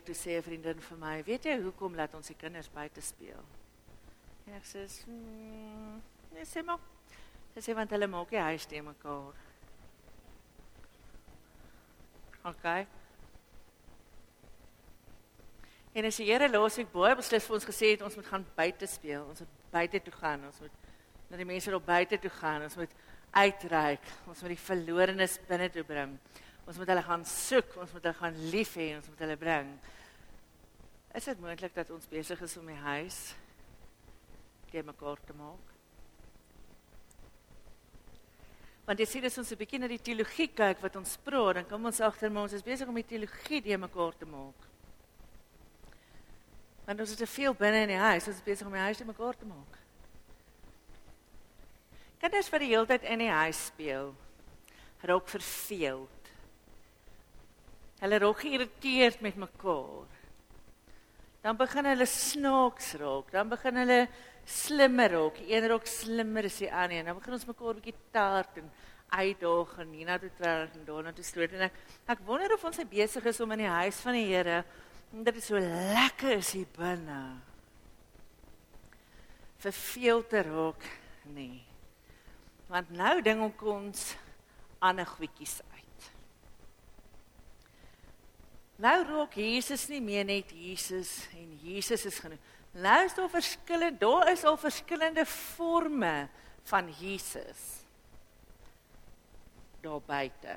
week toe sê 'n vriendin vir my, "Weet jy hoekom laat ons die kinders buite speel?" En ek sê, "Mm, nee, sê maar." Sy sê want hulle maak die huis te mekaar. OK. En as die Here laasweek baie beslis vir ons gesê het ons moet gaan buite speel, ons moet buite toe gaan, ons moet na die mense op buite toe gaan, ons moet uitreik, ons moet die verlorenes binne toe bring. Ons moet hulle gaan soek, ons moet hulle gaan lief hê, ons moet hulle bring. Is dit moontlik dat ons besig is om die huis te mekaar te maak? Want jy sien as ons 'n bietjie na die teologie kyk wat ons praat, dan kom ons agter maar ons is besig om die teologie te mekaar te maak. Want ons het te veel binne in die huis, ons is besig om die huis te mekaar te maak. Kinders wat die hele tyd in die huis speel, raak verveeld. Hulle raak geïrriteerd met mekaar. Dan begin hulle snaaks raak, dan begin hulle slimmer raak. Een raak slimmer as die ander. Dan begin ons mekaar 'n bietjie taart en uitdaag en hierna toe trek en daarna toe stoot en ek ek wonder of ons besig is om in die huis van die Here omdat dit so lekker is hier binne. Verveel te raak nie want nou ding ons ander goedjies uit. Nou rook Jesus nie meer net Jesus en Jesus is genoeg. Nou is daar verskillende, daar is al verskillende forme van Jesus daar buite.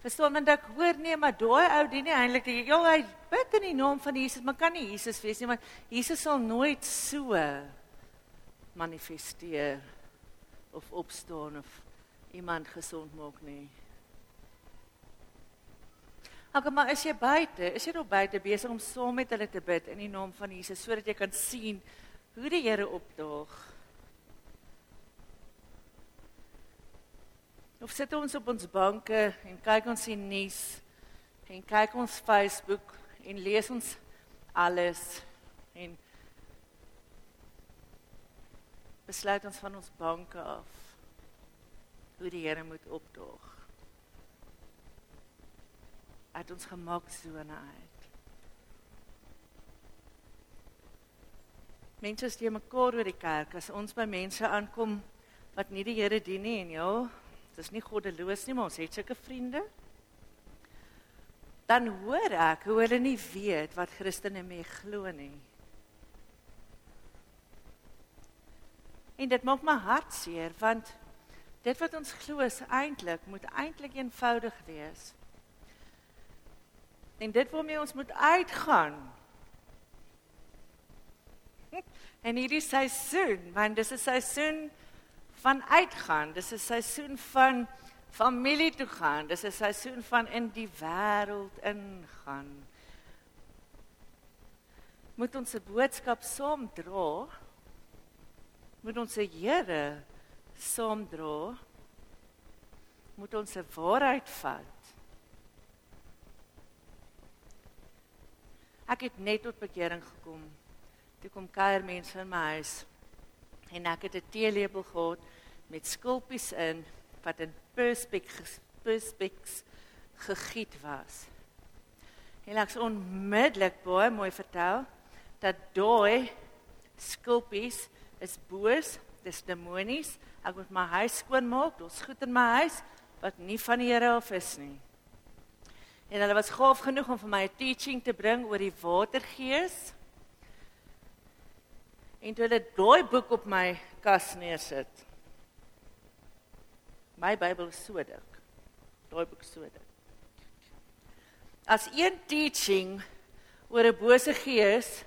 Verstaan want ek hoor nee, maar daai ou dien nie eintlik die ja, hy bid in die naam van Jesus, maar kan nie Jesus wees nie, want Jesus sal nooit so manifesteer of opstaan of iemand gesond maak nie. Ag maar as jy buite, is jy nog buite besig om saam met hulle te bid in die naam van Jesus sodat jy kan sien hoe die Here opdaag. Of sit ons op ons banke en kyk ons die nuus en kyk ons Facebook en lees ons alles en besluit ons van ons banke af hoe die Here moet opdaag. Uit ons gemaksone uit. Mense steek mekaar oor die kerk as ons by mense aankom wat nie die Here dien nie en ja, dit is nie goddeloos nie, maar ons het sulke vriende. Dan hoor ek hoe hulle nie weet wat Christene mee glo nie. En dit maak my hart seer want dit wat ons glo is eintlik moet eintlik eenvoudig wees. En dit waarmee ons moet uitgaan. En hierdie seisoen, want dis 'n seisoen van uitgaan, dis 'n seisoen van familie toe gaan, dis 'n seisoen van in die wêreld ingaan. Moet ons 'n boodskap saam dra moet ons se Here saamdra moet ons se waarheid vat ek het net tot bekering gekom toe kom kuier mense in my huis en ek het 'n teelepel gehad met skulpies in wat in perspex perspex gegiet was en ek sê onmiddellik baie mooi vertel dat daai skulpies is boos, dis demonies. Ek moet my huis skoon maak. Daar's goed in my huis wat nie van die Here af is nie. En hulle was gaaf genoeg om vir my 'n teaching te bring oor die watergees. En toe hulle daai boek op my kas neersit. My Bybel is so dik. Daai boek so dik. As een teaching oor 'n bose gees,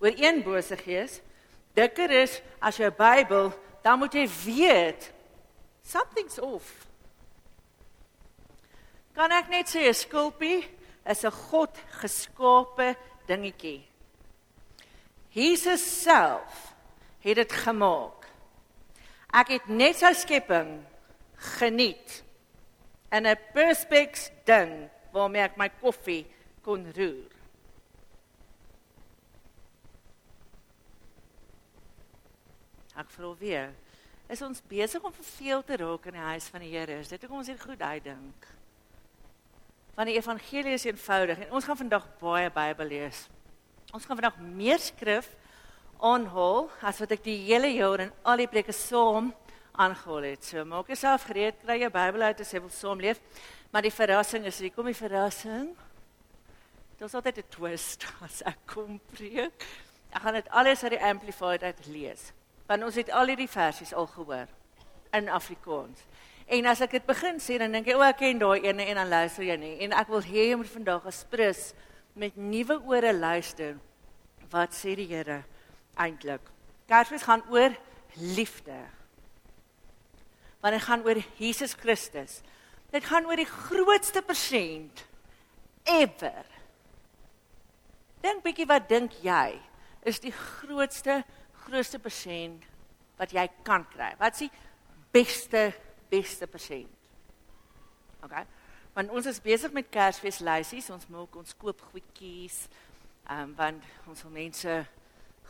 oor een bose gees, dikker is as jou Bybel, dan moet jy weet something's off. Kan ek net sê 'n skulpie is 'n God geskape dingetjie. Jesus self het dit gemaak. Ek het net sy skepping geniet in 'n perspex ding waarmee ek my koffie kon roer. Ek vra weer, is ons besig om verveel te raak in die huis van die Here? Is dit hoekom ons hier goed uitdink? Want die evangelie is eenvoudig en ons gaan vandag baie Bybel lees. Ons gaan vandag meer skrif aanhaal as wat ek die hele jaar in al die preke saam aangehaal het. So maak jouself gereed, kry jou Bybel uit as jy wil saam leef. Maar die verrassing is, hier kom die verrassing. Daar's altyd 'n twist as ek kom preek. Ek gaan dit alles uit die amplified uit lees. Want ons het al hierdie versies al gehoor in Afrikaans. En as ek dit begin sê dan dink jy o, ek ken daai ene en dan luister jy nie. En ek wil hê jy moet vandag gesprus met nuwe ore luister. Wat sê die Here eintlik? Kersfees gaan oor liefde. Want dit gaan oor Jesus Christus. Dit gaan oor die grootste persent ever. Dink bietjie wat dink jy is die grootste grootste persent wat jy kan kry? Wat is die beste beste persent? OK. Want ons is besig met Kersfeeslysies, ons maak ons koop goedjies. Ehm um, want ons wil mense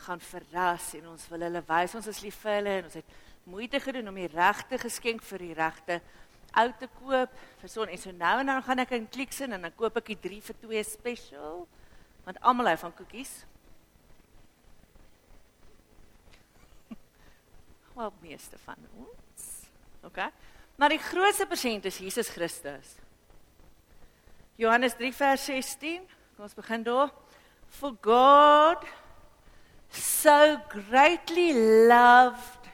gaan verras en ons wil hulle wys ons is lief vir hulle en ons het moeite gedoen om die regte geskenk vir die regte ou te koop vir son en so nou en dan gaan ek in Clicks in en dan koop ek die 3 vir 2 special want almal hou van koekies. Wel meeste van ons. OK. Maar die grootste persent is Jesus Christus. Johannes 3 vers 16. Kom ons begin daar. For God so greatly loved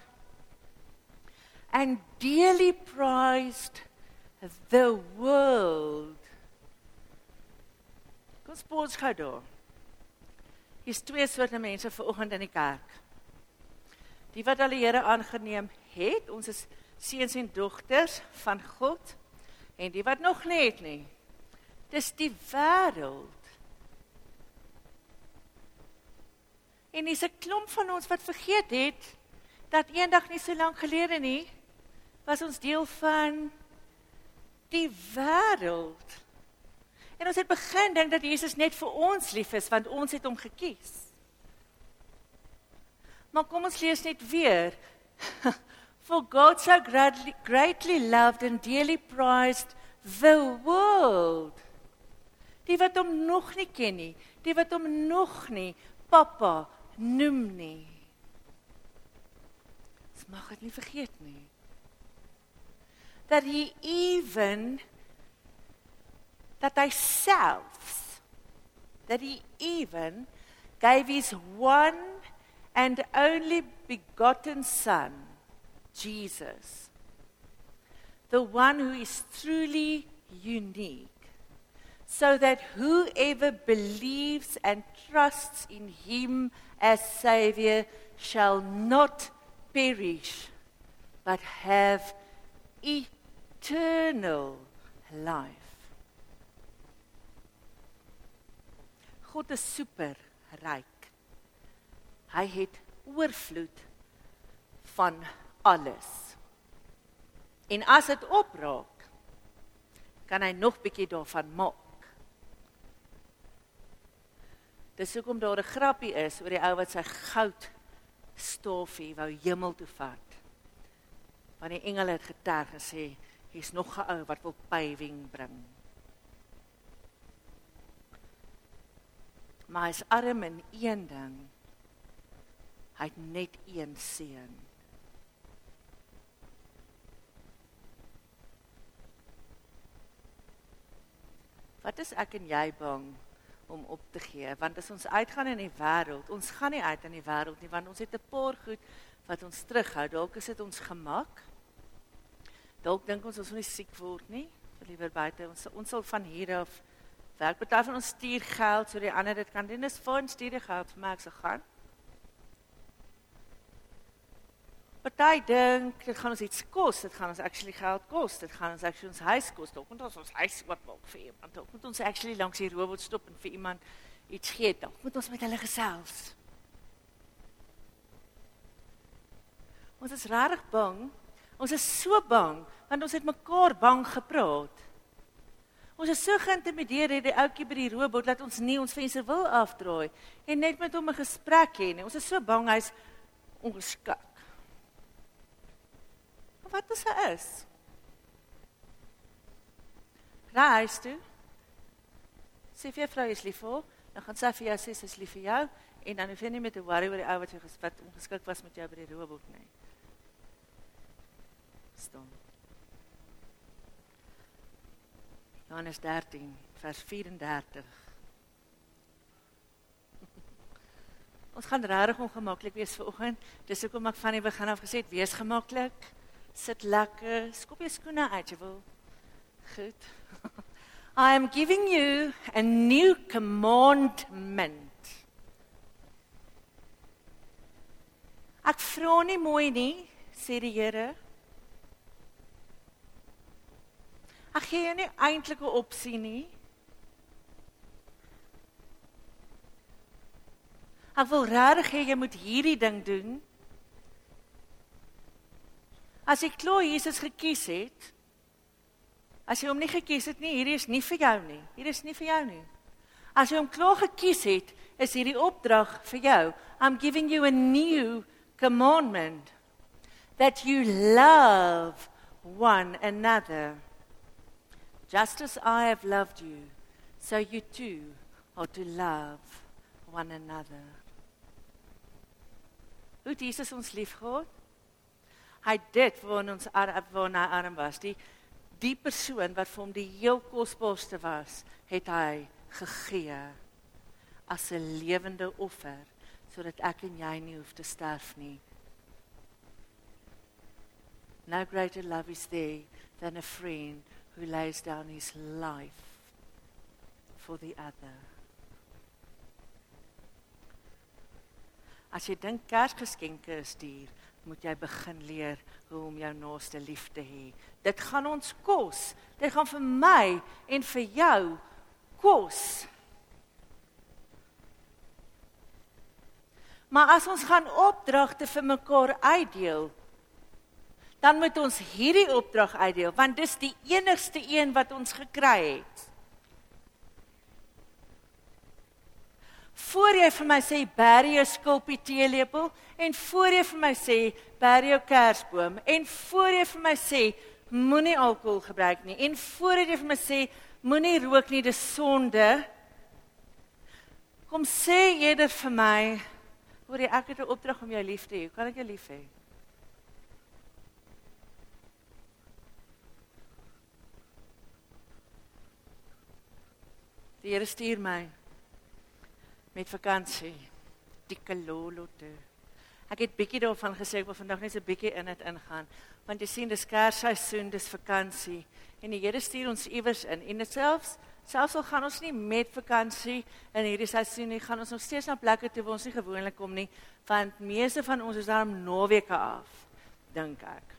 and dearly prized the world. Kom spoors gou daar. Hier's twee soorte mense ver oggend in die kerk. Die wat al die Here aangeneem het, ons is seuns en dogters van God en die wat nog net nie. Dis die wêreld. En dis 'n klomp van ons wat vergeet het dat eendag nie so lank gelede nie was ons deel van die wêreld. En ons het begin dink dat Jesus net vir ons lief is want ons het hom gekies. Maar kom ons lees net weer. For God so greatly, greatly loved and dearly prized the world. Die wat hom nog nie ken nie, die wat hom nog nie pappa noem nie. Ons mag dit nie vergeet nie. Dat hy even that hy self that he even gave his one and only begotten son Jesus the one who is truly unique so that whoever believes and trusts in him as savior shall not perish but have eternal life God is super ryk. Hy het oorvloed van alles. En as dit opraak, kan hy nog bietjie daarvan maak. Dis hoekom daar 'n grappie is oor die ou wat sy goud stofie wou hemel toe vat. Want die engele het geterg en sê hier's nog 'n ou wat wil paving bring. maar hy's arm in een ding. Hy het net een seun. Wat is ek en jy bang om op te gee? Want as ons uitgaan in die wêreld, ons gaan nie uit in die wêreld nie, want ons het 'n paar goed wat ons terughou. Dalk is dit ons gemak. Dalk dink ons ons wil nie siek word nie. Liewer buite ons ons sal van hier af werk. Party van ons stuur geld sodat die ander dit kan doen. Dis ons stuur die geld vir my ek se gaan. Party dink dit gaan ons iets kos. Dit gaan ons actually geld kos. Dit gaan ons actually ons huis kos. Dalk moet ons ons huis oopmaak vir iemand. Dalk moet ons actually langs die robot stop en vir iemand iets gee. Dalk moet ons met hulle gesels. Ons is regtig bang. Ons is so bang want ons het mekaar bang gepraat. Ons is so geïntimideer deur die ouetjie by die robot dat ons nie ons venster wil afdraai en net met hom 'n gesprek hê nie. Ons is so bang hy's ongeskik. Wat is hy is? Raai toe. Sê vir jou vrou jy's lief vir haar, dan gaan sy vir jou sê sy's lief vir jou en dan hoef jy nie met te worry oor die ou wat jy wat ongeskik was met jou by die robot nie. Stom. Johannes 13 vers 34. Ons gaan regtig ongemaklik wees vanoggend. Dis hoekom ek van die begin af gesê het wees gemaklik. Sit lekker, skop jou skoene uit, jy wil. Goed. I am giving you a new commandment. Ek vra nie mooi nie, sê die Here. Ek gee jou nie eintlik 'n opsie nie. Ek wil regtig hê jy moet hierdie ding doen. As jy glo Jesus gekies het, as jy hom nie gekies het nie, hierdie is nie vir jou nie. Hierdie is nie vir jou nie. As jy hom glo gekies het, is hierdie opdrag vir jou. I'm giving you a new commandment that you love one another. Just as I have loved you, so you too are to love one another. Hoe Jesus ons liefgehad? Hy dit waar ons waar na arm was, die die persoon wat vir hom die heel kosbaarste was, het hy gegee as 'n lewende offer sodat ek en jy nie hoef te sterf nie. No greater love is there than a friend who lays down his life for the other. As jy dink Kersgeskenke is duur, moet jy begin leer hoe om jou naaste lief te hê. Dit gaan ons kos. Dit gaan vir my en vir jou kos. Maar as ons gaan opdragte vir mekaar uitdeel, dan moet ons hierdie opdrag uitdeel want dis die enigste een wat ons gekry het. Voor jy vir my sê bær jou skulpie teelepel en voor jy vir my sê bær jou kersboom en voor jy vir my sê moenie alkohol gebruik nie en voor jy vir my sê moenie rook nie dis sonde kom sê eerder vir my hoor jy ek het 'n opdrag om jou lief te hê. Kan ek jou lief hê? Die Here stuur my met vakansie. Die Kalolo toe. Ek het bietjie daarvan gesê ek wil vandag net so bietjie in dit ingaan. Want jy sien dis Kersseisoen, dis vakansie en die Here stuur ons iewers in. En dit selfs selfs al gaan ons nie met vakansie in hierdie seisoen nie, gaan ons nog steeds na plekke toe waar ons nie gewoonlik kom nie, want meeste van ons is daar om naweke af, dink ek.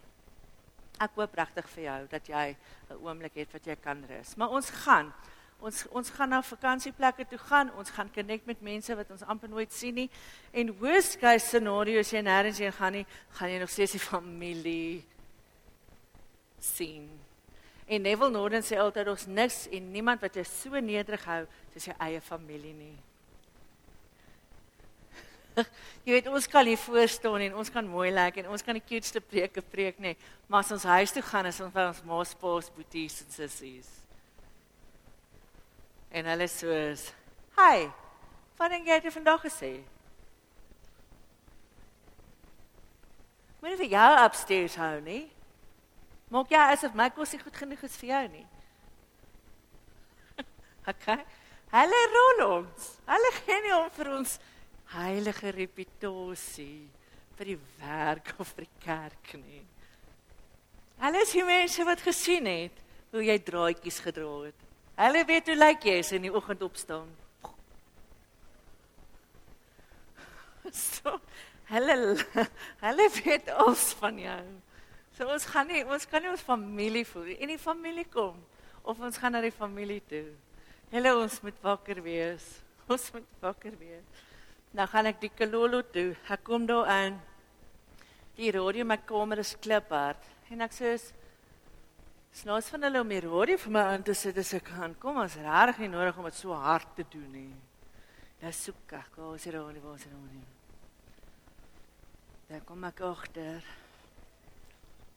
Ek hoop regtig vir jou dat jy 'n oomblik het wat jy kan rus. Maar ons gaan Ons ons gaan na vakansieplekke toe gaan. Ons gaan connect met mense wat ons amper nooit sien nie. En worst case scenario as jy nêrens heen gaan nie, gaan jy nog steeds die familie sien. En Neville Norden sê altyd ons niks en niemand wat jou so nederig hou soos jou eie familie nie. jy weet ons kan hier voor staan en ons kan mooi lyk en ons kan die cutest preke preek nê, maar as ons huis toe gaan is ons by ons ma's, pa's, boeties en sissies. En hulle soos: "Hi. Wat het jy vandag gesê?" Moenie vir jou upstairs hou nie. Maak jy asof my kos nie goed genoeg is vir jou nie. okay. Hulle rol ons. Hulle gee nie om vir ons heilige reputasie vir die werk of vir die kerk nie. Hulle is die mense wat gesien het hoe jy draadjies gedra het. Hulle weet hoe lyk jy as in die oggend opstaan. So, hulle hulle weet alles van jou. So ons gaan nie ons kan nie ons familie voel en die familie kom of ons gaan na die familie toe. Hulle ons moet wakker wees. Ons moet wakker wees. Nou gaan ek die Kololo toe. Ek kom daar aan. Die radio my kamer is kliphard en ek sê Snaaks van hulle om die radio vir my aan te sit as ek gaan. Kom ons regtig nie nodig om dit so hard te doen nie. Nou soek ek, waar is die radio, waar is die radio? Daar kom ek agter.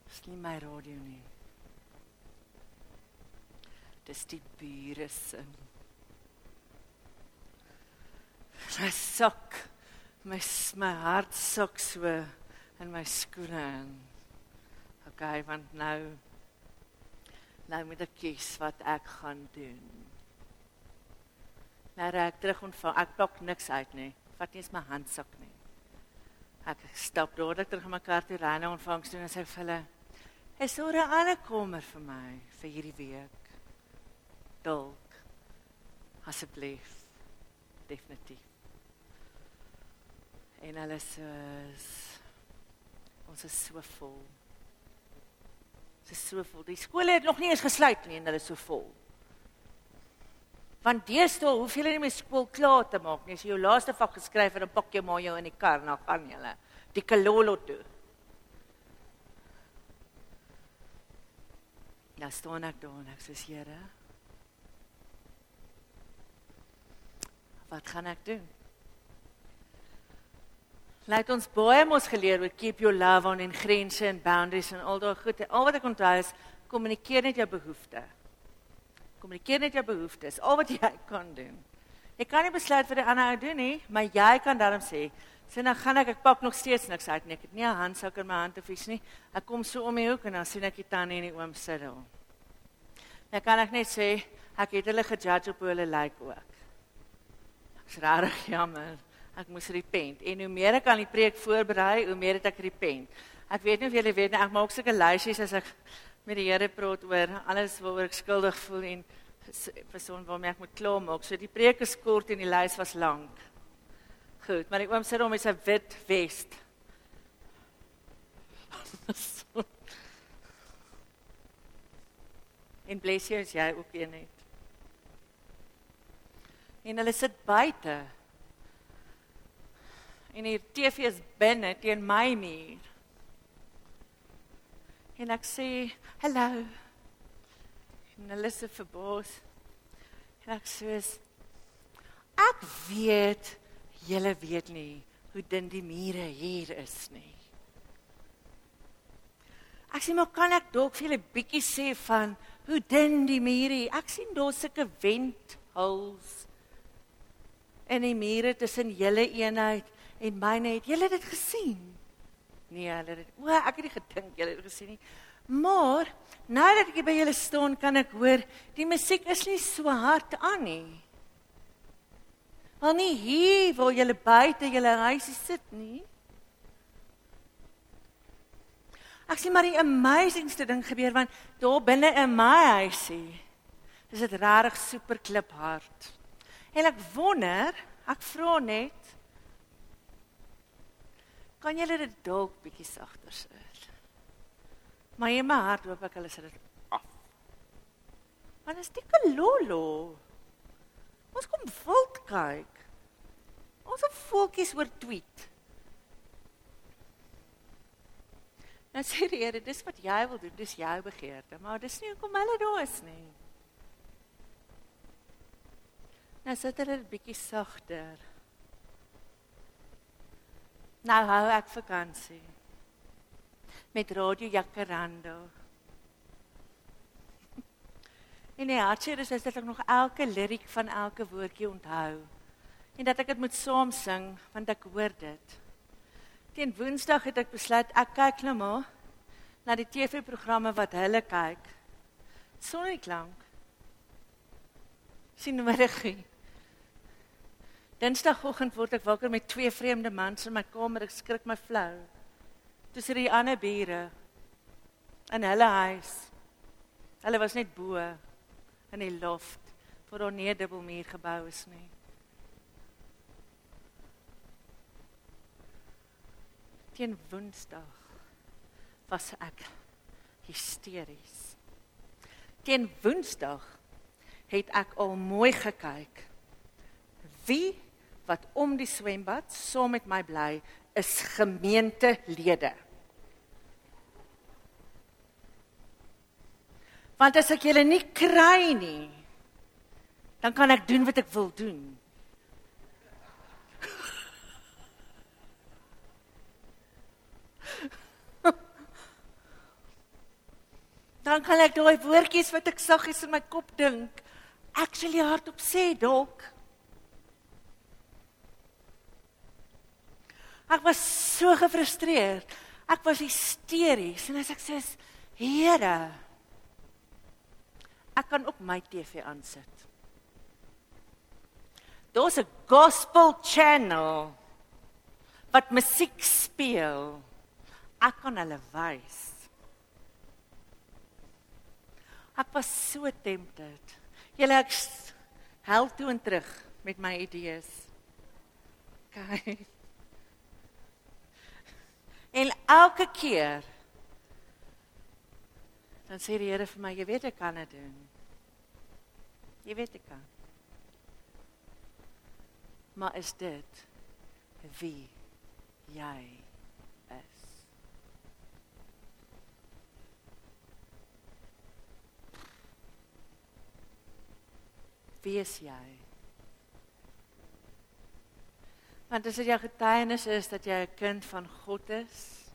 Dis nie my radio nie. Dis die bure se. My sok, my my hart sok so in my skoene. Okay, want nou nou moet ek kies wat ek gaan doen. Nou raak terug ontvang. Ek pak niks uit nie. Vat nie eens my handsak nie. Ek stap dadelik terug in my kar toe ry na ontvangs toe en sê vir hulle: "Is daar 'n ander kommer vir my vir hierdie week?" Dalk. Asseblief. Definitief. En hulle sê ons is so vol. Is so vol. Die skole het nog nie eens gesluit nie en hulle is so vol. Want deesdae hoef jy nie meer skool klaar te maak nie. As jy jou laaste vak geskryf het, dan pak jy maar jou in die kar en dan gaan jy die Kalolo toe. Ja, staan ek daar en ek sê, Here, wat gaan ek doen? Laat ons baie mos geleer oor keep your love on en grense en boundaries en al daai goed. Al wat ek onthou is kommunikeer net jou behoeftes. Kommunikeer net jou behoeftes. Al wat jy kan doen. Jy kan nie besluit vir die ander ou doen nie, maar jy kan daarom sê, sien dan gaan ek ek pak nog steeds niks uit nie. Ek het nie 'n handsak in my hand of iets nie. Ek kom so om die hoek en dan sien ek die tannie en die oom sit daar. Dan kan ek net sê ek het hulle gejudge op hoe hulle lyk like ook. Ek's regtig jammer. Ek moes repent. En hoe meer ek aan die preek voorberei, hoe meer het ek repent. Ek weet nie of julle weet nie, ek maak sulke lysies as ek met die Here praat oor alles waaroor ek skuldig voel en persoon waarmee ek moet klaarmaak. So die preek is kort en die lys was lank. Goed, maar ek oom sit hom met sy wit vest. en bless jy as jy ook een het. En hulle sit buite. En hier TV is binne teen my muur. En ek sê, "Hallo." En hulle sê verbaas. En ek sê, "Ek weet julle weet nie hoe dun die mure hier is nie." Ek sê, "Maar kan ek dalk vir julle bietjie sê van hoe dun die mure? Ek sien daar sulke wendhuls in die mure tussen julle eenheid en myne. Het julle dit gesien?" Nee, hulle het o, ek het nie gedink julle het gesien nie. Maar nou dat ek by julle staan, kan ek hoor die musiek is nie so hard aan nie. Al nie hier waar julle buite julle huisie sit nie. Ek sien maar die amazingste ding gebeur want daar binne in my huisie is dit regtig super klip hard. En ek wonder, ek vra net Kan julle dit dalk bietjie sagter sê? Maar in my hart hoop ek hulle sê dit af. Want is dit 'n lolo. Ons kom wild kyk. Ons het voeltjies oor tweet. Nou sê die Here, dis wat jy wil doen, dis jou begeerte, maar dis nie hoekom hulle daar is nie. Nou sit hulle 'n bietjie sagter. Nou hou ek vakansie. Met Radio Jacaranda. En die hartseer is dat ek nog elke liriek van elke woordjie onthou. En dat ek dit moet saam sing want ek hoor dit. Teen Woensdag het ek besluit ek kyk nou maar na die TV-programme wat hulle kyk. Sonder klank. Sien nou reg. Dinsdagoggend word ek wakker met twee vreemde mans in my kamer. Ek skrik my flou. Dis hierdie ander bure in hulle huis. Hulle was net bo in die loft voor daar nie 'n dubbelmuur gebou is nie. Teen Woensdag was ek hysteries. Teen Woensdag het ek al mooi gekyk. Wie wat om die swembad saam met my bly is gemeentelede. Want as ek julle nie kry nie, dan kan ek doen wat ek wil doen. dan kan ek daai woordjies wat ek saggies in my kop dink, actually hardop sê dalk. Ek was so gefrustreerd. Ek was hysteries en as ek sê, "Here, ek kan op my TV aansit." Daar's 'n gospel channel wat musiek speel. Ek kan hulle wys. Ek was so tempted. Julle ek hel toe en terug met my idees. Okay. En elke keer dan sê die Here vir my, jy weet ek kan dit doen. Jy weet ek kan. Maar is dit wie jy is? Wie is jy? Want as dit jou getuienis is dat jy 'n kind van God is,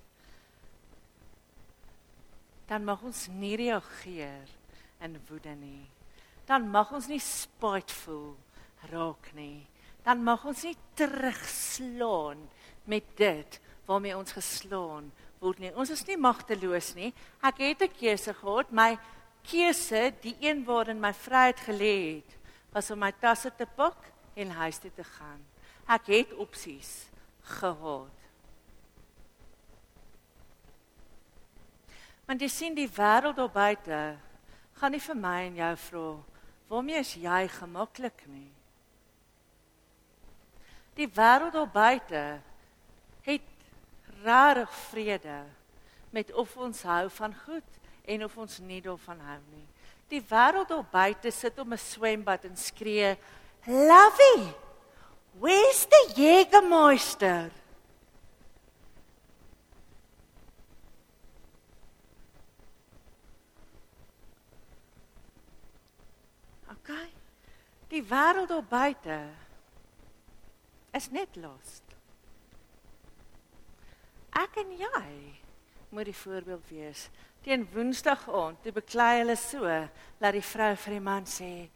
dan mag ons nie reageer in woede nie. Dan mag ons nie spiteful raak nie. Dan mag ons nie terugslaan met dit waarmee ons geslaan word nie. Ons is nie magteloos nie. Ek het 'n keuse gehad. My keuse, die een waarin my vryheid gelê het, was om my tasse te pak en huis toe te gaan. Ek het opsies gehad. Want jy sien die wêreld daar buite gaan nie vir my en jou vra waarmee is jy gemaklik nie. Die wêreld daar buite het rarig vrede met of ons hou van goed en of ons nie daarvan hou nie. Die wêreld daar buite sit om 'n swembad en skree, "Lovey, where's the Jägermeister?" Okay. Die wêreld daar buite is net lost. Ek en jy moet die voorbeeld wees. Teen Woensdag aand, toe beklei hulle so, dat die vrou vir die man sê,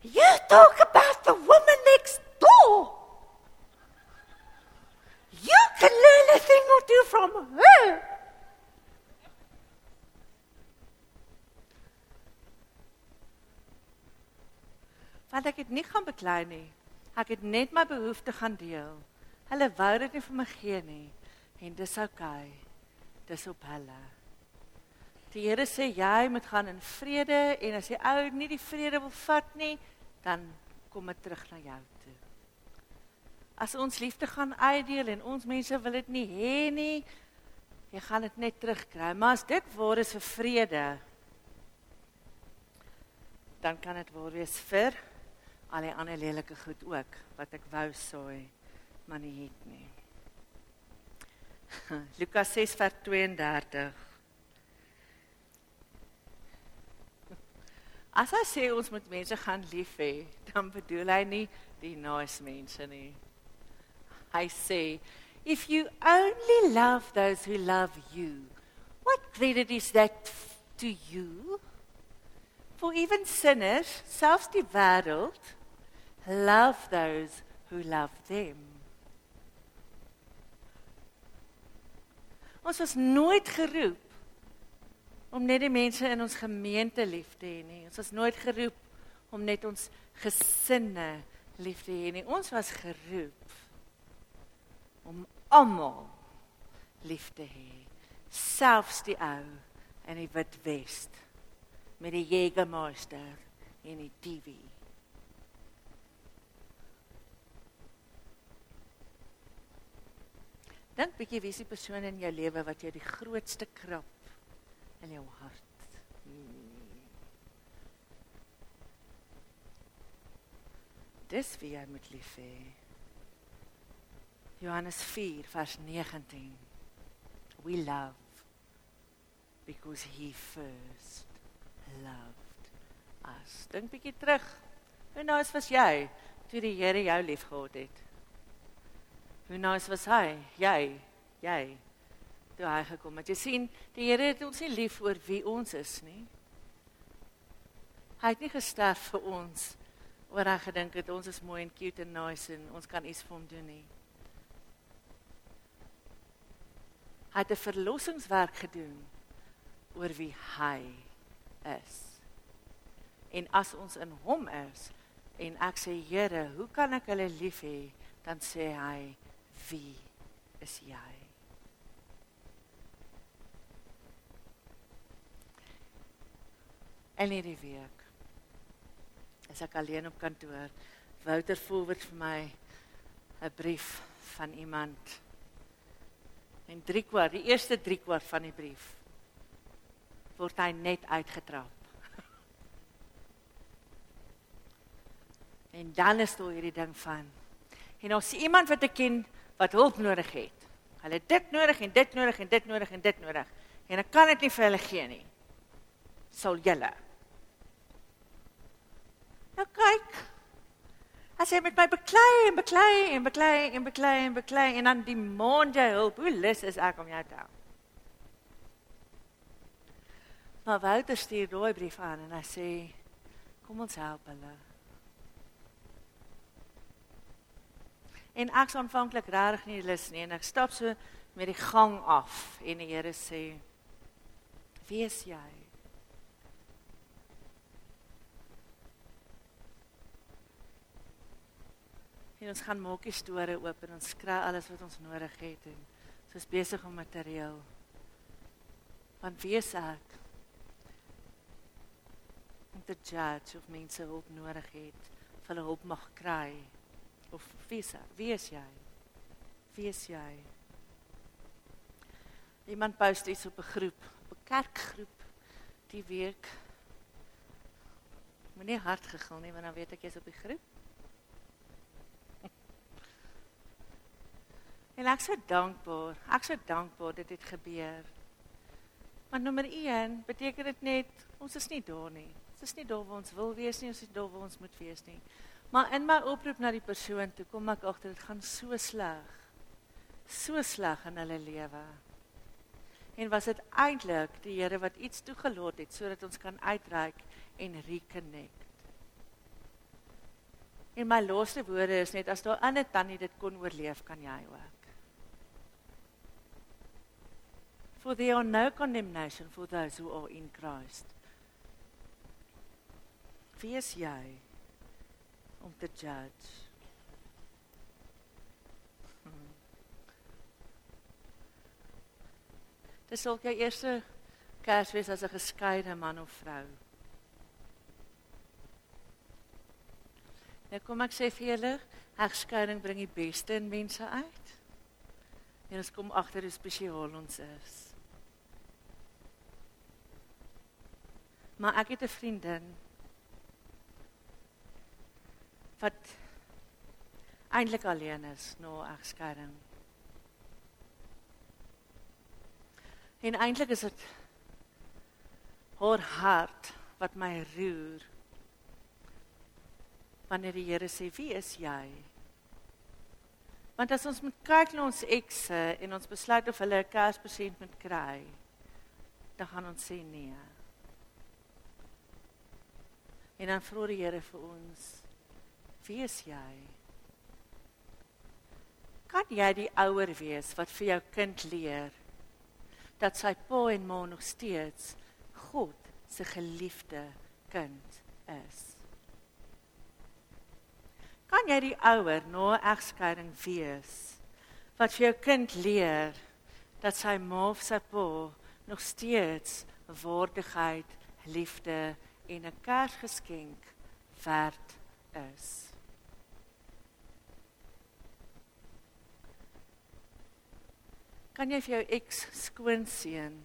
"You talk about the woman next door. Can learn a thing or two from her." Want ek het nie gaan beklei nie. Ek het net my behoeftes gaan deel. Hulle wou dit nie vir my gee nie en dis oukei. Okay. Dis op hulle. Die Here sê jy moet gaan in vrede en as die ou nie die vrede wil vat nie, dan kom dit terug na jou toe. As ons liefde gaan uitdeel en ons mense wil dit nie hê nie, jy gaan dit net terugkry. Maar as dit waar is vir vrede, dan kan dit waar wees vir al die ander lelike goed ook wat ek wou saai maar nie het nie. Lukas 6 vers 32. As hy sê ons moet mense gaan lief hê, dan bedoel hy nie die nice mense nie. Hy sê if you only love those who love you, what credit is that to you? For even sinners, selfs die wêreld, love those who love them. Ons was nooit geroep om net die mense in ons gemeente lief te hê nie. Ons was nooit geroep om net ons gesinne lief te hê nie. Ons was geroep om almal lief te hê, selfs die ou in die wit west met die Jägermeister en die TV. Dink bietjie wie is die persoon in jou lewe wat jy die grootste krap in jou hart. Hmm. Dis wie jy moet lief hê. Johannes 4 vers 19. We love because he first loved us. Dink bietjie terug. Hoe nou was jy toe die Here jou liefgehad het? Hoe nice was hy? Jy, jy. Toe hy gekom het. Jy sien, die Here het ons nie lief oor wie ons is nie. Hy het nie gesterf vir ons oor hy gedink het ons is mooi en cute en nice en ons kan iets vir hom doen nie. Hy het 'n verlossingswerk gedoen oor wie hy is. En as ons in hom is en ek sê Here, hoe kan ek hulle lief hê? Dan sê hy, wie is jy? En hierdie week as ek alleen op kantoor, Wouter forward vir my 'n brief van iemand. En drie kwart, die eerste drie kwart van die brief word hy net uitgetrap. En dan is daar hierdie ding van en ons sien iemand wat ek ken wat hulp nodig het. Hulle het dit nodig en dit nodig en dit nodig en dit nodig. En ek kan dit nie vir hulle gee nie. Sal julle Nou kyk. As jy met my beklei en beklei en beklei en beklei en beklei en dan die maand jy hulp, hoe lus is ek om jou te help? Maar Wouter stuur daai brief aan en hy sê kom ons help hulle. En ek sou aanvanklik regtig nie lus nie en ek stap so met die gang af en die Here sê: "Wie is jy?" En ons gaan maak die store oop en ons kry alles wat ons nodig het en ons is besig om materiaal. Want wie is ek? Om te judge of mense hulp nodig het, of hulle hulp mag kry of wie is ek? Wie is jy? Wie is jy? Iemand post iets op 'n groep, op 'n kerkgroep die week. Moenie hard gegil nie want dan weet ek jy's op die groep. En ek is so dankbaar. Ek is so dankbaar dit het gebeur. Want nommer 1 beteken dit net ons is nie daar nie. Ons is nie daar waar ons wil wees nie, ons is daar waar ons moet wees nie. Maar in my oproep na die persoon toe kom ek agter dit gaan so sleg. So sleg in hulle lewe. En was dit eintlik die Here wat iets toegelaat het sodat ons kan uitreik en reconnect. En my laaste woorde is net as daar ander tannie dit kon oorleef, kan jy ook. For there are no condemnation for those who are in Christ. Wie is jy om te judge? Hmm. Dis ook jou eerste Kersfees as 'n geskeide man of vrou. Nou kom ek sê vir julle, egskeiding bring die beste in mense uit. En ons kom agter hoe spesiaal ons is. Maar ek het 'n vriendin wat eintlik alleen is na nou egskeiding. En eintlik is dit haar hart wat my roer. Wanneer die Here sê, "Wie is jy?" Want as ons moet kyk na ons ekse en ons besluit of hulle 'n Kerspresent moet kry, dan gaan ons sê nee. En dan vra die Here vir ons: Wie is jy? Kan jy die ouer wees wat vir jou kind leer dat sy pa en ma nog steeds God se geliefde kind is? Kan jy die ouer na egskeiding wees wat vir jou kind leer dat sy ma of sy pa nog steeds waardigheid, liefde en 'n Kersgeskenk werd is. Kan jy vir jou eks skoonseun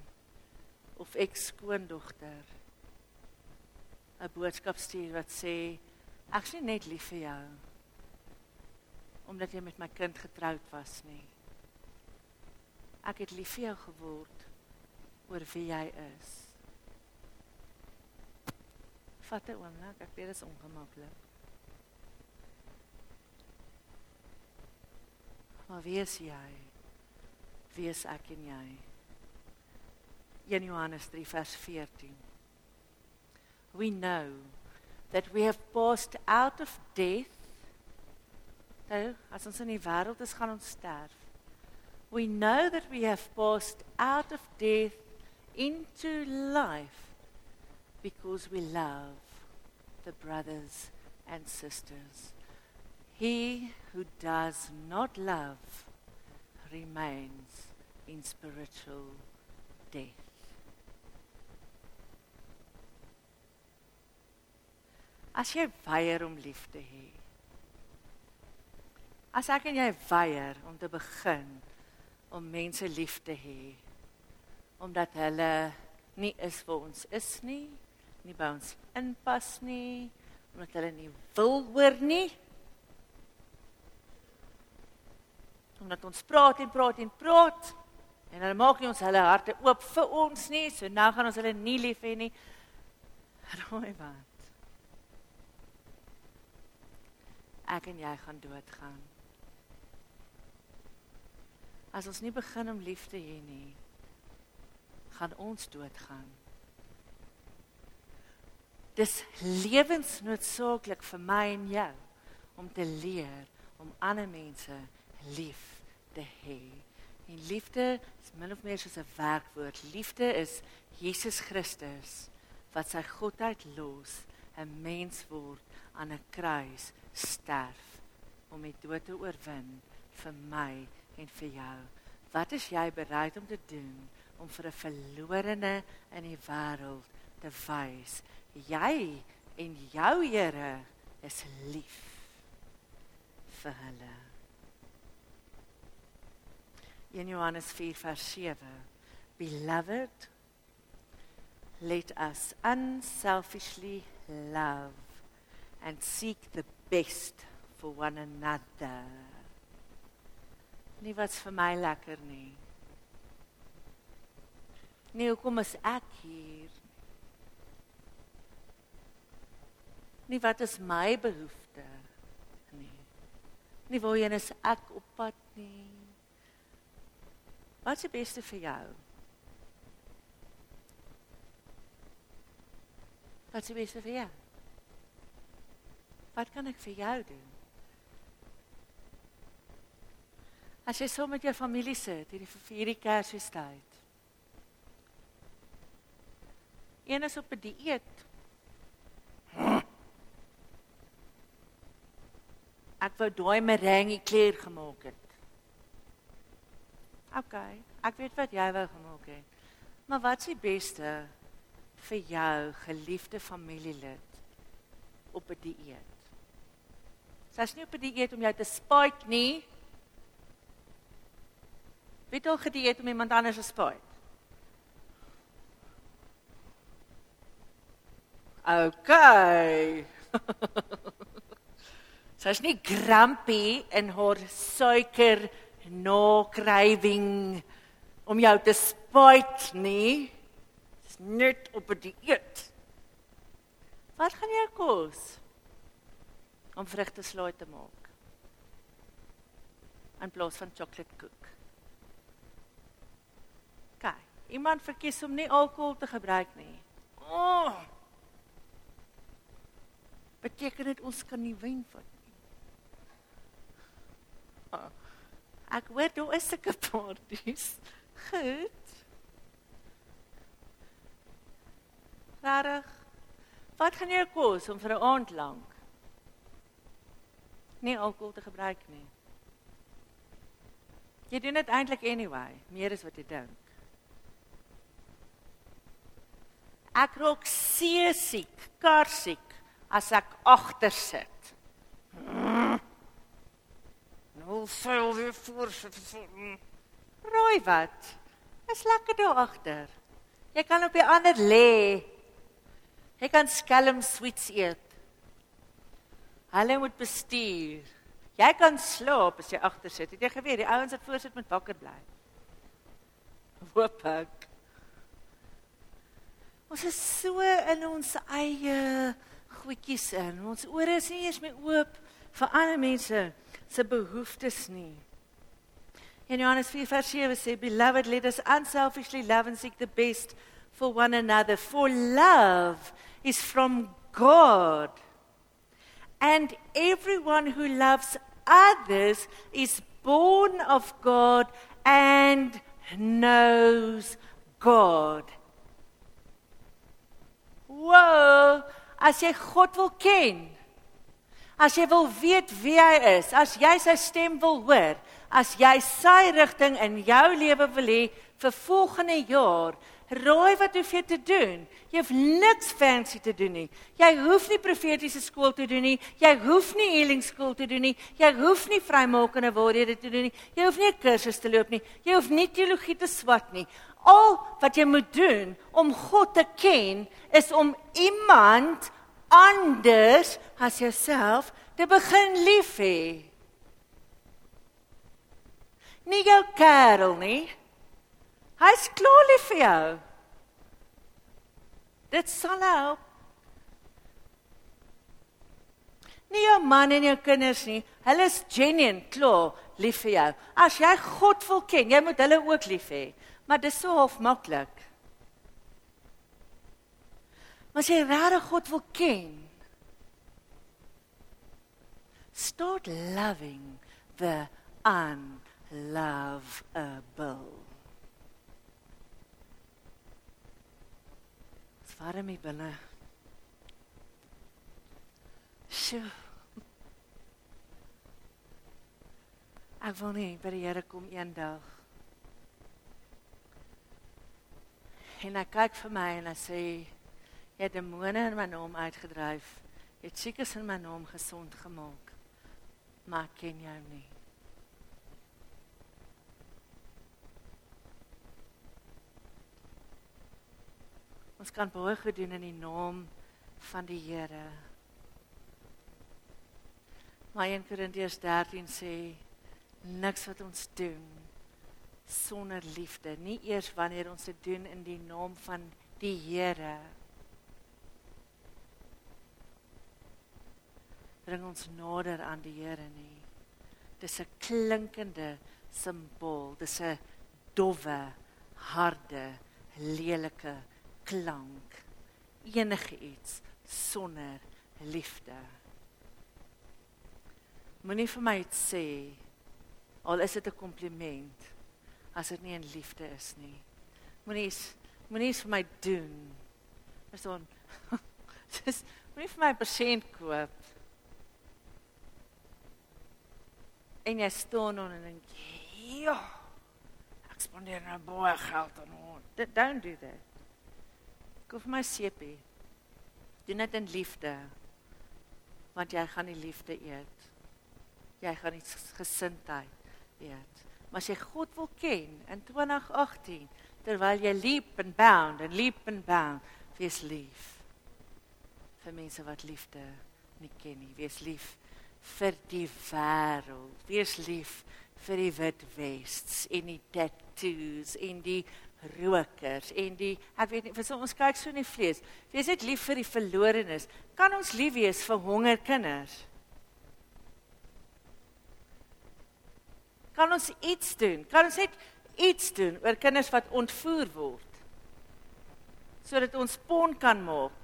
of eks skoondogter 'n boodskap stuur wat sê ek is net lief vir jou omdat jy met my kind getroud was nie. Ek het lief vir jou geword oor wie jy is. Vat 'n oomblik, ek weet dit is ongemaklik. Maar wie is jy? Wie is ek en jy? 1 Johannes 3 vers 14. We know that we have passed out of death. Nou, as ons in die wêreld is, gaan ons sterf. We know that we have passed out of death into life because we love the brothers and sisters. He who does not love remains in spiritual death. As jy weier om lief te hê. As ek en jy weier om te begin om mense lief te hê omdat hulle nie is vir ons is nie, nie by ons inpas nie, omdat hulle nie wil hoor nie. Omdat ons praat en praat en praat en hulle maak nie ons hulle harte oop vir ons nie, so nou gaan ons hulle nie lief hê nie. Rooi wat. Ek en jy gaan doodgaan. As ons nie begin om lief te hê nie, gaan ons doodgaan. Dis lewensnoodsaaklik vir my en jou om te leer om ander mense lief te hê. En liefde is min of meer soos 'n werkwoord. Liefde is Jesus Christus wat sy godheid los, 'n mens word aan 'n kruis sterf om die dood te oorwin vir my en vir jou. Wat is jy bereid om te doen om vir 'n verlorene in die wêreld te wys? Jy en jou Here is lief vir hulle. In Johannes 4 vers 7. Beloved, let us unselfishly love and seek the best for one another nie wat's vir my lekker nie. Nee, hoekom is ek hier? Nie wat is my behoefte nie. Nie waarheen is ek op pad nie. Wat is die beste vir jou? Wat is die beste vir jou? Wat kan ek vir jou doen? As jy saam met jou familie sit hierdie vir hierdie Kersfeestyd. Een is op 'n die dieet. Ek wou daai meringue kleur gemaak het. OK, ek weet wat jy wou gemaak het. Maar wat is die beste vir jou geliefde familielid op 'n die dieet? Sy's nie op 'n die dieet om jou te spike nie. Wie het al gedieet om iemand anders te spyt? Okay. Sy's nie grumpy in haar suiker no craving om jou te spyt nie. Dis net op 'n dieet. Wat gaan jy kos? Om vrugte slaai te maak. In plaas van chocolate koek. Iemand verkies om nie alkohol te gebruik nie. Oh. Beteken dit ons kan nie vat nie? Oh. Ek weet hoe is sulke partytjies. Goed. Rarig. Wat gaan jy kos om vir 'n aand lank nie alkohol te gebruik nie? Jy doen dit eintlik anyway, meer as wat jy dink. Ek raak seesiek, karsiek as ek agter sit. Nou sou weer voor sit. Rooi wat? Is lekker daar agter. Jy kan op die ander lê. Jy kan skelm sweets eet. Hulle moet bestuur. Jy kan slaap as jy agter sit. Het jy geweet die ouens wat voor sit moet wakker bly? Hoop ek. Ons is so in ons eie goedjies in. Ons ore is nie eens meer oop vir ander mense se behoeftes nie. In Johannes 4:7 sê beloved let us unselfishly love and seek the best for one another for love is from God. And everyone who loves others is born of God and knows God. Wow, as jy God wil ken, as jy wil weet wie hy is, as jy sy stem wil hoor, as jy sy rigting in jou lewe wil hê vir volgende jaar, raai wat hoef jy te doen? Jy hoef niks fancy te doen nie. Jy hoef nie profetiese skool te doen nie. Jy hoef nie healing skool te doen nie. Jy hoef nie vrymakende waarhede te doen nie. Jy hoef nie 'n kursus te loop nie. Jy hoef nie teologie te swat nie. Al wat jy moet doen om God te ken is om iemand anders as jouself te begin lief hê. Nie jou kerel nie. Hy's klaar lief vir jou. Dit sal help. Nie jou man en jou kinders nie. Hulle is genuine klaar lief vir jou. As jy God wil ken, jy moet hulle ook lief hê. Maar dis so half maklik. Maar as jy regtig God wil ken, start loving the unlovable. warm hier binne. Sjoe. Ek wil nie by die Here kom eendag. En hy kyk vir my en hy sê jy het demone in my naam uitgedryf. Jy het siekes in my naam gesond gemaak. Maar ken jou nie. Ons kan baie goed doen in die naam van die Here. Maar 1 Korintiërs 13 sê niks wat ons doen sonder liefde, nie eers wanneer ons dit doen in die naam van die Here. Bring ons nader aan die Here nie. Dis 'n klinkende simbool, dis 'n dowwe, harde, lelike klank enige iets sonder liefde. Moenie vir my iets sê al is dit 'n kompliment as dit nie in liefde is nie. Moenie moenie vir my doen. Persoon. Dis moenie vir my persent koop. En jy staan dan en dink, "Ja, ek spandeer nou baie geld aan hom." Don't do that. Koop my sepie. Doen dit in liefde. Want jy gaan nie liefde eet. Jy gaan nie gesindheid eet. Maar as jy God wil ken in 2018 terwyl jy leap and bound and leap and bound, wees lief vir mense wat liefde nie ken nie. Wees lief vir die wêreld. Wees lief vir die wit vests en die tattoos en die rokers en die ek weet nie vir so ons kyk so in die vlees. Wees net lief vir die verlorenes. Kan ons lief wees vir honger kinders? Kan ons iets doen? Kan ons net iets doen oor kinders wat ontvoer word? Sodat ons pon kan maak.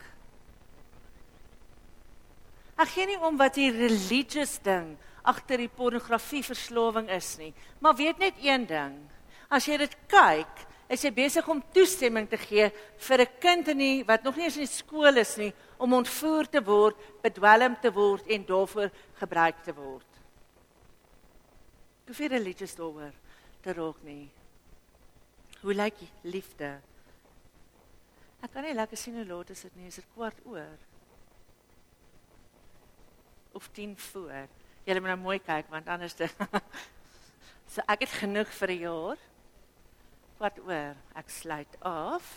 Ek gee nie om wat die religious ding agter die pornografie verslawing is nie, maar weet net een ding. As jy dit kyk, is jy besig om toestemming te gee vir 'n kind in die wat nog nie eens in die skool is nie om ontvoer te word, bedwelm te word en daarvoor gebruik te word. Hoe vir religies daaroor te raak nie. Hoe lyk liefde? Ek kan nie lekker sien hoe laat is dit nie, is dit kwart oor. Of 10 voor. Julle moet nou mooi kyk want anders te So ek het genoeg vir 'n jaar. Wat oor. Ek sluit af.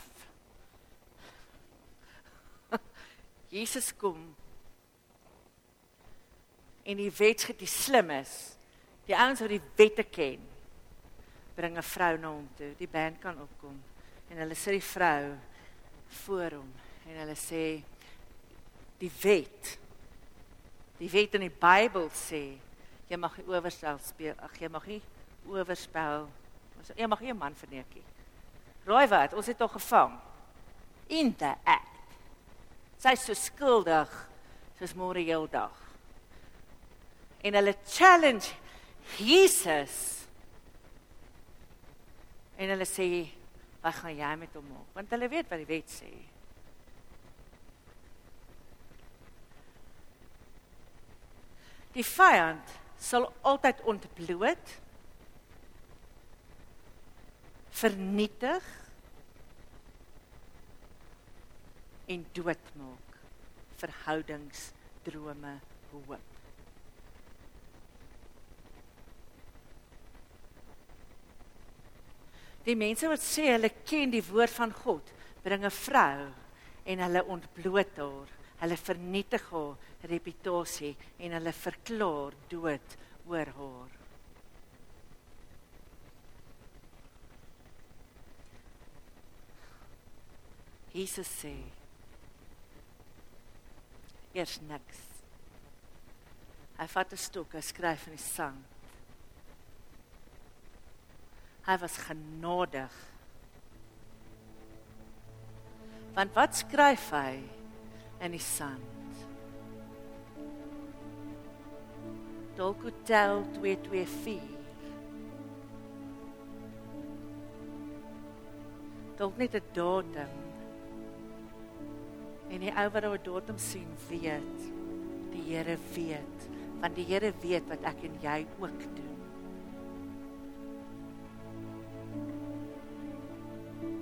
Jesus kom. En die wet het die slim is die ouens wat die wette ken bring 'n vrou na hom toe. Die band kan opkom. En hulle sit die vrou voor hom. En hulle sê die wet die wet in die Bybel sê jy mag nie oorspel speel ag jy mag nie oorspel Ons jy mag nie 'n man verneek nie. Raai wat? Ons het hom gevang. In the act. Sy is so skuldig soos môre heel dag. En hulle challenge Jesus. En hulle sê, "Wat gaan jy met hom maak?" Want hulle weet wat die wet sê. Die vyand sal altyd ontbloot, vernietig en doodmaak verhoudings, drome, hoop. Die mense wat sê hulle ken die woord van God, bring 'n vrou en hulle ontbloot haar. Hulle vernietig haar reputasie en hulle verklaar dood oor haar. Jesus sê eers niks. Hy vat 'n stok, hy skryf in die sand. Hy was genadig. Want wat skryf hy in die sand? Dalk tel 224. Dalk net 'n datum. En die ou wat daai datum sien, weet die Here weet, want die Here weet wat ek en jy ook doen.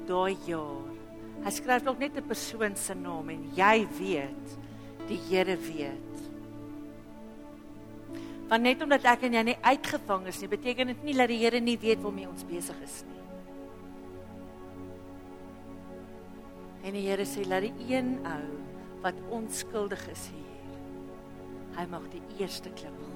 daai jaar. Hy skryf dalk net 'n persoon se naam en jy weet, die Here weet. Want net omdat ek en jy nie uitgevang is nie, beteken dit nie dat die Here nie weet waarmee ons besig is nie. En die Here sê laat die een ou wat onskuldig is hier, hy mag die eerste klip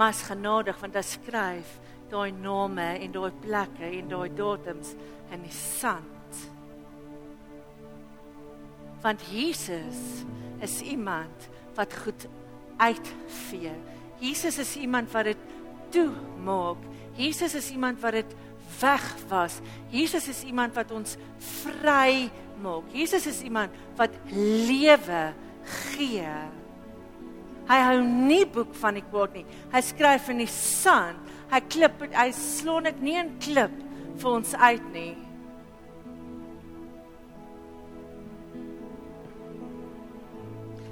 maar is genadig want hy skryf daai name en daai plekke en daai datums in die sand. Want Jesus is iemand wat goed uitvee. Jesus is iemand wat dit toemaak. Jesus is iemand wat dit weg was. Jesus is iemand wat ons vry maak. Jesus is iemand wat lewe gee. Hy hou nie boek van die kwaad nie. Hy skryf in die sand. Hy klip hy slon dit nie in klip vir ons uit nie.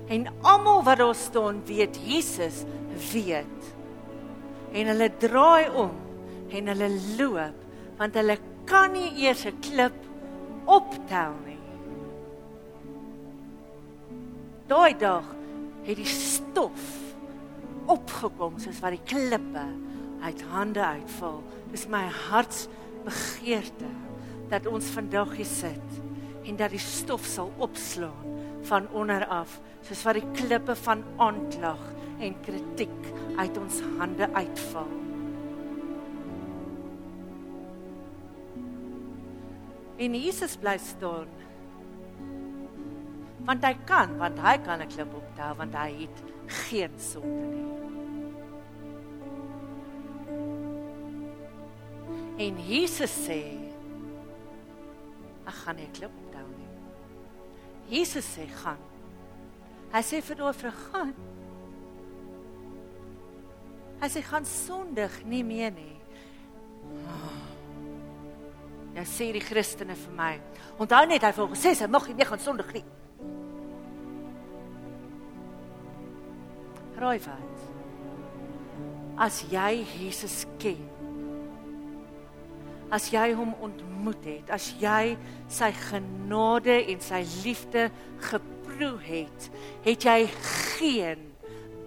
En almal wat daar staan weet Jesus weet. En hulle draai om en hulle loop want hulle kan nie eers 'n klip optel nie. Daai dag het die stof opgekom soos wat die klippe uit hande uitval. Dis my hartsbegeerte dat ons vandag hier sit en dat die stof sal opslaan van onder af soos wat die klippe van aanklag en kritiek uit ons hande uitval. En Jesus bly staan want hy kan want hy kan 'n klip optel want hy het geen sonde nie. En Jesus sê ek gaan nie klip optel nie. Jesus sê gaan. Hy sê vir vrou gaan. Hy sê gaan sondig nie meer nie. Ja sê die Christene vir my. Onthou net hy het gesê sy mag nie meer gaan sondig nie. Raai wat? As jy Jesus ken. As jy hom ontmoet het, as jy sy genade en sy liefde geproe het, het jy geen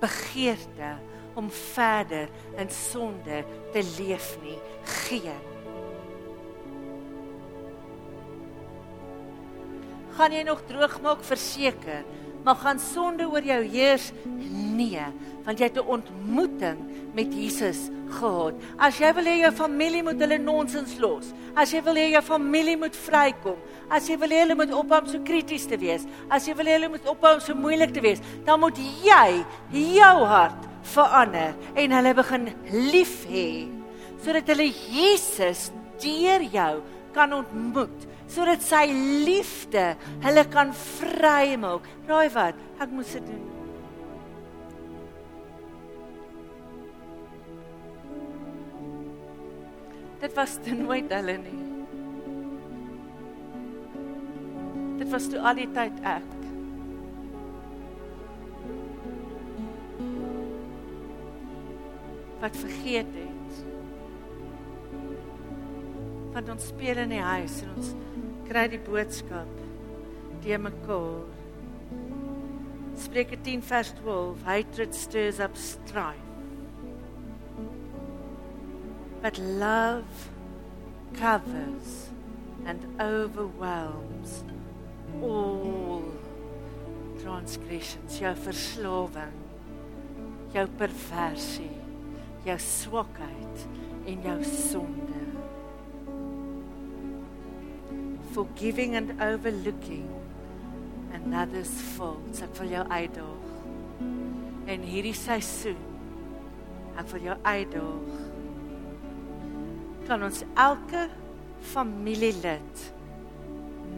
begeerte om verder in sonde te leef nie. Geen. Gaan jy nog droog maak verseker? Maar gaan sonde oor jou heers? Nee, want jy het 'n ontmoeting met Jesus gehad. As jy wil hê jou familie moet hulle nonsens los, as jy wil hê jou familie moet vrykom, as jy wil hê hulle moet ophou om so krities te wees, as jy wil hê hulle moet ophou om so moeilik te wees, dan moet jy jou hart verander en hulle begin lief hê sodat hulle Jesus deur jou kan ontmoet sodat sy liefde hulle kan vrymaak. Raai wat? Ek moes dit doen. Dit was toe nooit hulle nie. Dit was toe al die tyd ek. wat vergeet het. Want ons speel in die huis en ons kry die boodskap die mekaar. Spreuke 10 vers 12, hatred stirs up strife. But love covers and overwhelms all transgressions, jou verslawing, jou perversie, jou swakheid en jou sonde. Forgiving and overlooking another's faults. Ek wil jou uitdaag. En hierdie seisoen ek wil jou uitdaag. Kan ons elke familielid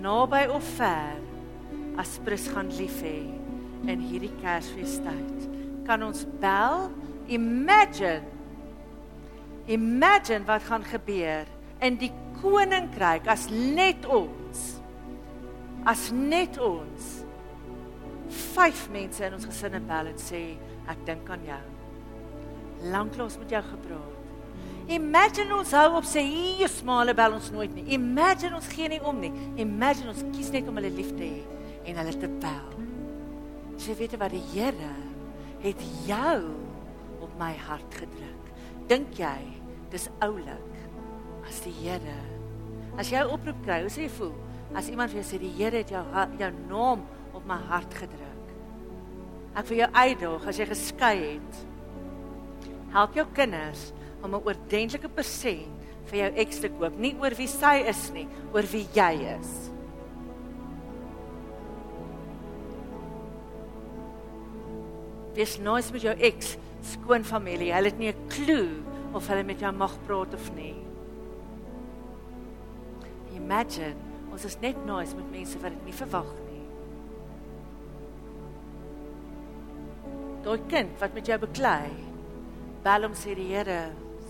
naby of ver as prins gaan lief hê in hierdie Kersfeestyd. Kan ons bel? Imagine. Imagine wat gaan gebeur in die koninkryk as net ons as net ons vyf mense in ons gesin bel en sê ek dink aan jou. Lanklaas met jou gepraat. Imagine ons hou op sê hier smale bel ons nooit nie. Imagine ons gee nie om nie. Imagine ons kies net om hulle lief te hê en hulle te bel. Jy weet wat die Here het jou op my hart gedruk. Dink jy dis oulik as die Here as jy oproep kry, hoe sê jy voel? As iemand vir jou sê die Here het jou jou naam op my hart gedruk. Ek vir jou uitdaag as jy geskei het. Help jou kinders om 'n oordentlike persent vir jou eks te koop, nie oor wie sy is nie, oor wie jy is. Wees nooit met jou eks skoon familie. Hulle het nie 'n klou of hulle met jou mag praat of nie. Imagine, ons is net nice met mense wat dit nie verwag nie. Daai kind wat met jou beklei, bel hom sê die Here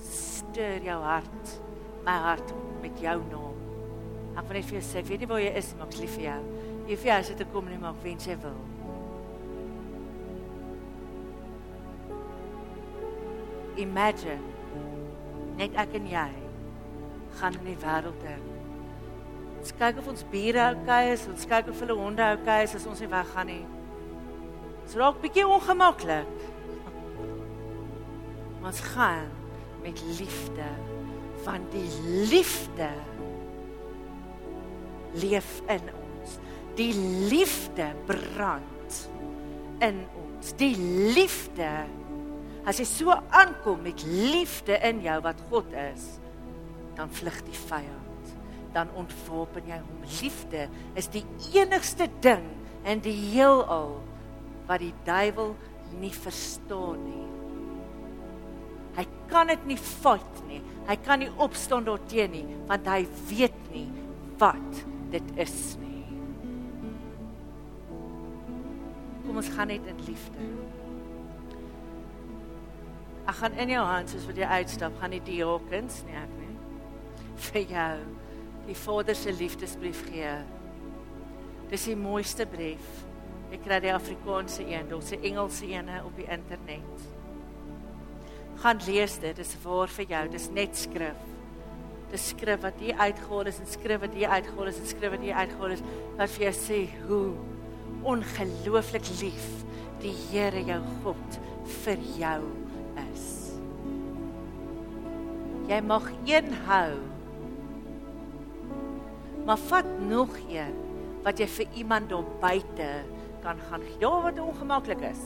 stuur jou hart, my hart met jou naam. Ek wil net vir jou sê, weet jy waar jy is, maar ek lief vir jou. Jy vir jou sit te kom nie maar wens jy wil. Imagine net ek en jy gaan in die wêreld in. Ons kyk of ons bure okay is, ons kyk of hulle honde okay is as ons nie weggaan nie. Dit raak bietjie ongemaklik. Ons gaan met liefde van die liefde leef in ons. Die liefde brand in ons. Die liefde as jy so aankom met liefde in jou wat God is, dan vlug die vyand. Dan ontwapen jy hom. Liefde is die enigste ding in die heelal wat die duiwel nie verstaan nie. Hy kan dit nie fight nie. Hy kan nie opstaan daarteen nie want hy weet nie wat dit is nie. Kom ons gaan net in liefde. Ek gaan in jou hand soos wat jy uitstap, gaan die diakens nie ek nie. Vir jou die Vader se liefdesbrief gee. Dis die mooiste brief. Ek kry die Afrikaanse een, daar's 'n Engelse een op die internet gaan lees dit. Dis waar vir jou. Dis net skrif. Dis skrif wat hier uitgehaal is en skrif wat hier uitgehaal is en skrif wat hier uitgehaal is wat vir jou sê hoe ongelooflik lief die Here jou God vir jou is. Jy mag een hou. Maar vat nog een wat jy vir iemand daar buite kan gaan. Daar wat ongemaklik is.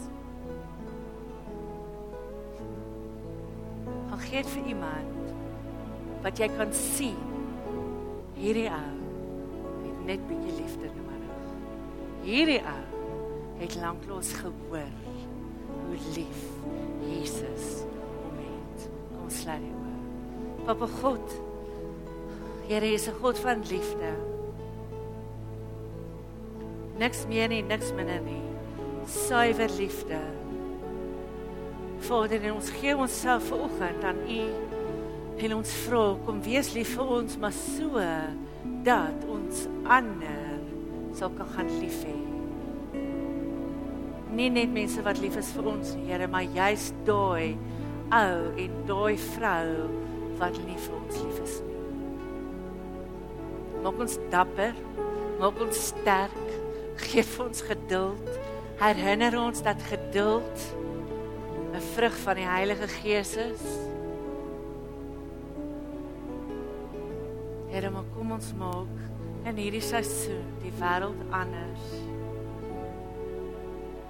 gaan gee dit vir iemand wat jy kan sien. Hierdie ou het net bietjie liefde nodig. Hierdie ou het lanklaas gehoor hoe lief Jesus hom het. Kom slaap jy oor. Papa God. Here is 'n God van liefde. Niks meer nie, niks minder nie. Suiwer liefde. Vader, ons gee onsself vanoggend aan U. En ons vra kom wees lief vir ons maar so dat ons ander sal kan gaan lief hê. Nie net mense wat lief is vir ons, Here, maar juist daai ou en daai vrou wat nie vir ons lief is nie. Maak ons dapper, maak ons sterk, gee vir ons geduld. Herinner ons dat geduld 'n vrug van die Heilige Gees is. Here, maar kom ons maak in hierdie seisoen die wêreld anders.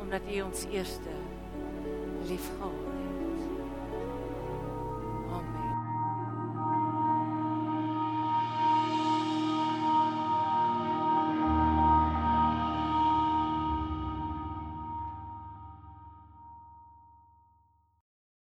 Omdat U ons eerste liefgehad